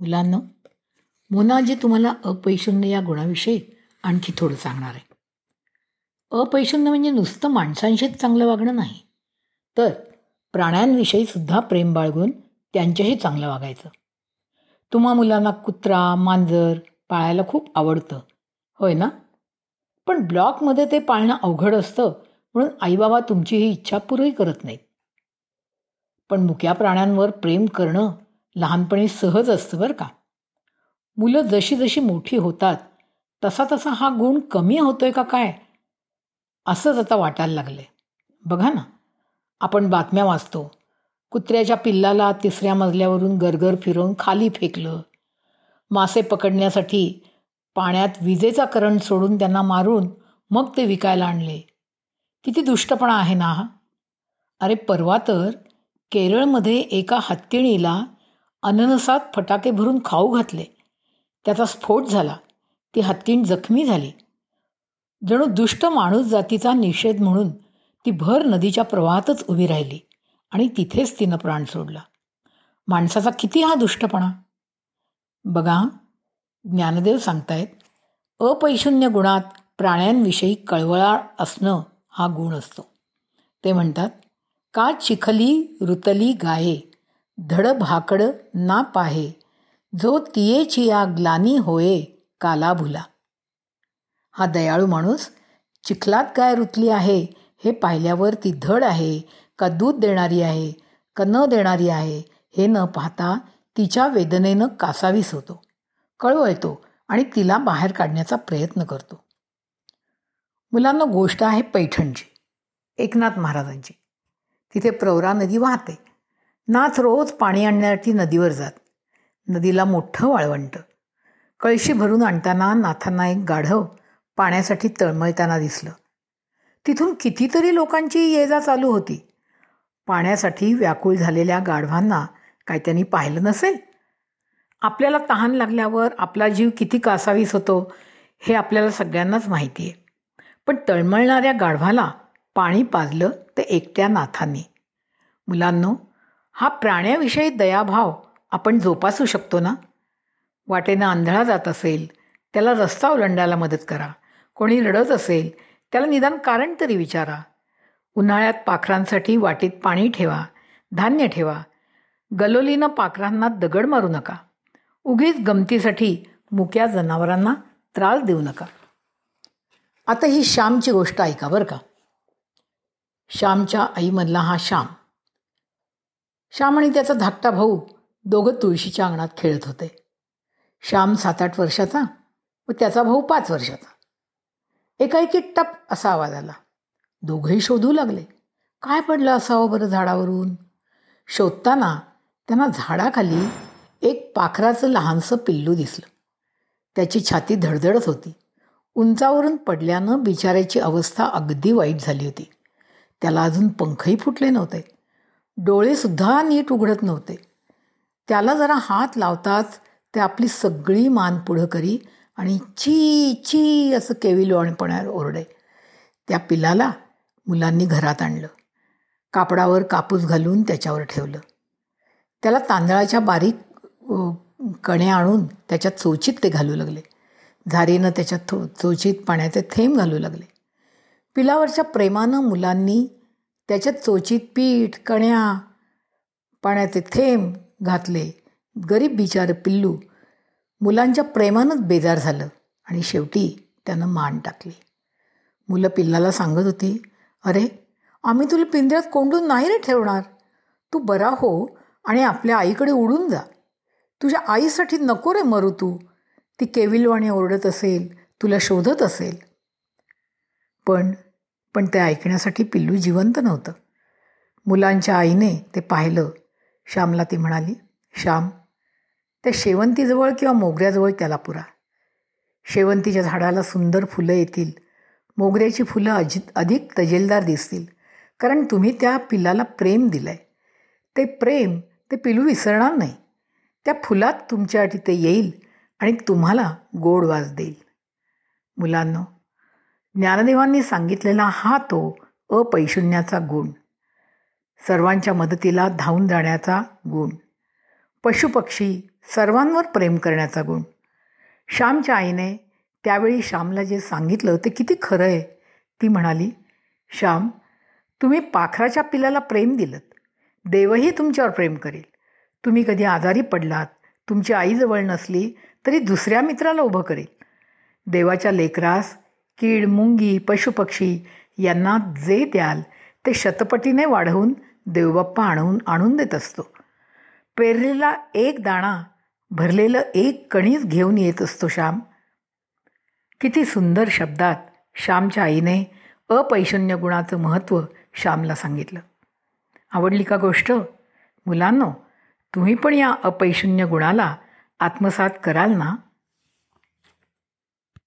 मुलांना मोनाजी तुम्हाला अपैशून्य या गुणाविषयी आणखी थोडं सांगणार आहे. अपैशून्य म्हणजे नुसतं माणसांशीच चांगलं वागणं नाही तर प्राण्यांविषयी सुद्धा प्रेम बाळगून त्यांच्याशी चांगलं वागायचं. तुम्हा मुलांना कुत्रा मांजर पाळायला खूप आवडतं होय ना? पण ब्लॉकमध्ये ते पाळणं अवघड असतं म्हणून आईबाबा तुमची ही इच्छा पूर्वी करत नाहीत. पण मुक्या प्राण्यांवर प्रेम करणं लहानपणी सहज असतं बरं का. मुलं जशी जशी मोठी होतात तसा तसा हा गुण कमी होतोय का काय? असंच आता वाटायला लागलं आहे बघा ना आपण बातम्या वाचतो. कुत्र्याच्या पिल्लाला तिसऱ्या मजल्यावरून गरगर फिरवून खाली फेकलं. मासे पकडण्यासाठी पाण्यात विजेचा करंट सोडून त्यांना मारून मग ते विकायला आणले. किती दुष्टपणा आहे ना हा. अरे परवा तर केरळमध्ये एका हत्तीणीला अननसात फटाके भरून खाऊ घातले. त्याचा स्फोट झाला. ती हत्तीण जखमी झाली. जणू दुष्ट माणूस जातीचा निषेध म्हणून ती भर नदीच्या प्रवाहातच उभी राहिली आणि तिथेच तिनं प्राण सोडला. माणसाचा किती हा दुष्टपणा? बघा ज्ञानदेव सांगतायत अपैशून्य गुणात प्राण्यांविषयी कळवळा असणं हा गुण असतो. ते म्हणतात का चिखली रुतली गाये धड भाकड ना पाहे जो तियेची या ग्लानी होये काला भुला हा दयाळू माणूस चिखलात काय रुतली आहे हे पाहिल्यावर ती धड आहे का दूध देणारी आहे का न देणारी आहे हे न पाहता तिच्या वेदनेनं कासावीस होतो कळवळतो आणि तिला बाहेर काढण्याचा प्रयत्न करतो. मुलांना गोष्ट आहे पैठणची एकनाथ महाराजांची. तिथे प्रवरा नदी वाहते. नाथ रोज पाणी आणण्यासाठी नदीवर जात. नदीला मोठं वाळवंट. कळशी भरून आणताना नाथांना एक गाढव पाण्यासाठी तळमळताना दिसलं. तिथून कितीतरी लोकांची ये जा चालू होती. पाण्यासाठी व्याकुळ झालेल्या गाढवांना काय त्यांनी पाहिलं नसेल? आपल्याला तहान लागल्यावर आपला जीव किती कासावीस होतो हे आपल्याला सगळ्यांनाच माहिती आहे पण तळमळणाऱ्या गाढवाला पाणी पाजलं ते एकट्या नाथांनी. मुलांनो हा प्राण्याविषयी दयाभाव आपण जोपासू शकतो ना? वाटेनं आंधळा जात असेल त्याला रस्ता ओलांडायला मदत करा. कोणी रडत असेल त्याला निदान कारण तरी विचारा. उन्हाळ्यात पाखरांसाठी वाटेत पाणी ठेवा धान्य ठेवा. गलोलीनं पाखरांना दगड मारू नका. उगीच गमतीसाठी मुक्या जनावरांना त्रास देऊ नका. आता ही श्यामची गोष्ट ऐका बरं का. श्यामच्या आईमधला हा श्याम श्याम आणि त्याचा धाकटा भाऊ दोघं तुळशीच्या अंगणात खेळत होते. श्याम सात आठ वर्षाचा व त्याचा भाऊ पाच वर्षाचा. एकाएकी टप असा आवाज आला. दोघंही शोधू लागले. काय पडलं असावं बरं झाडावरून? शोधताना त्यांना झाडाखाली एक पाखराचं लहानसं पिल्लू दिसलं. त्याची छाती धडधडत होती. उंचावरून पडल्यानं बिचाऱ्याची अवस्था अगदी वाईट झाली होती. त्याला अजून पंखही फुटले नव्हते. डोळेसुद्धा नीट उघडत नव्हते. त्याला जरा हात लावताच ते आपली सगळी मान पुढं करी आणि ची ची असं केविलवाणपणावर ओरडे. त्या पिलाला मुलांनी घरात आणलं. कापडावर कापूस घालून त्याच्यावर ठेवलं. त्याला तांदळाच्या बारीक कण्या आणून त्याच्यात चोचीत ते घालू लागले. झारीनं त्याच्यात थो चोचीत पाण्याचे थेंब घालू लागले. पिलावरच्या प्रेमानं मुलांनी त्याच्यात चोचीत पीठ कण्या पाण्याचे थेंब घातले. गरीब बिचार पिल्लू. मुलांच्या प्रेमानंच बेजार झालं आणि शेवटी त्यानं मान टाकली. मुलं पिल्लाला सांगत होती अरे आम्ही तुला पिंजऱ्यात कोंडून नाही रे ठेवणार. तू बरा हो आणि आपल्या आईकडे उडून जा. तुझ्या आईसाठी नको रे मरू तू. ती केविलवाणी ओरडत असेल तुला शोधत असेल. पण पण ते ऐकण्यासाठी पिल्लू जिवंत नव्हतं. मुलांच्या आईने ते पाहिलं. श्यामला ती म्हणाली श्याम त्या शेवंतीजवळ किंवा मोगऱ्याजवळ त्याला पुरा. शेवंतीच्या झाडाला सुंदर फुलं येतील. मोगऱ्याची फुलं अजि अधिक तजेलदार दिसतील. कारण तुम्ही त्या पिलाला प्रेम दिलं आहे ते प्रेम ते पिलू विसरणार नाही. त्या फुलात तुमच्यासाठी ते येईल आणि तुम्हाला गोड वास देईल. मुलांनो ज्ञानदेवांनी सांगितलेला हा तो अपैशून्याचा गुण. सर्वांच्या मदतीला धावून जाण्याचा गुण. पशुपक्षी सर्वांवर प्रेम करण्याचा गुण. श्यामच्या आईने त्यावेळी श्यामला जे सांगितलं ते किती खरं आहे. ती म्हणाली श्याम तुम्ही पाखराच्या पिलाला प्रेम दिलं देवही तुमच्यावर प्रेम करेल. तुम्ही कधी आजारी पडलात तुमची आईजवळ नसली तरी दुसऱ्या मित्राला उभं करेल. देवाच्या लेकरास कीड मुंगी पशुपक्षी यांना जे द्याल ते शतपटीने वाढवून देवबाप्पा आणून आणून देत असतो. पेरलेला एक दाणा भरलेलं एक कणीच घेऊन येत असतो श्याम. किती सुंदर शब्दात श्यामच्या आईने अपैशन्य गुणाचं महत्त्व श्यामला सांगितलं. आवडली का गोष्ट? मुलांनो तुम्ही पण या अपैशन्य गुणाला आत्मसात कराल ना?